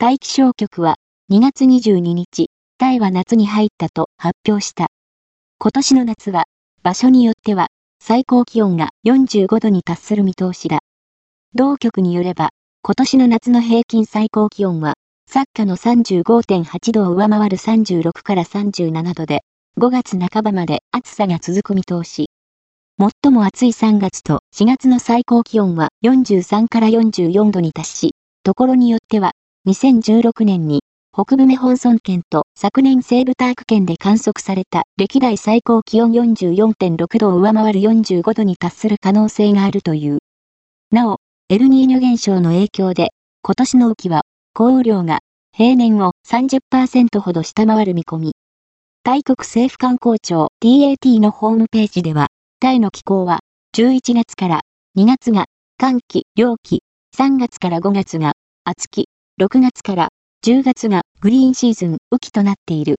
大気象局は2月22日、タイは夏に入ったと発表した。今年の夏は、場所によっては、最高気温が45度に達する見通しだ。同局によれば、今年の夏の平均最高気温は、作家の35.8度を上回る36から37度で、5月半ばまで暑さが続く見通し。最も暑い3月と4月の最高気温は43から44度に達し、ところによっては、2016年に北部メホンソン県と昨年西部ターク県で観測された歴代最高気温44.6度を上回る45度に達する可能性があるという。なお、エルニーニョ現象の影響で、今年の雨季は、降雨量が平年を30%ほど下回る見込み。大国政府観光庁 TAT のホームページでは、タイの気候は11月から2月が寒気、涼気、3月から5月が暑気、6月から10月がグリーンシーズン雨季となっている。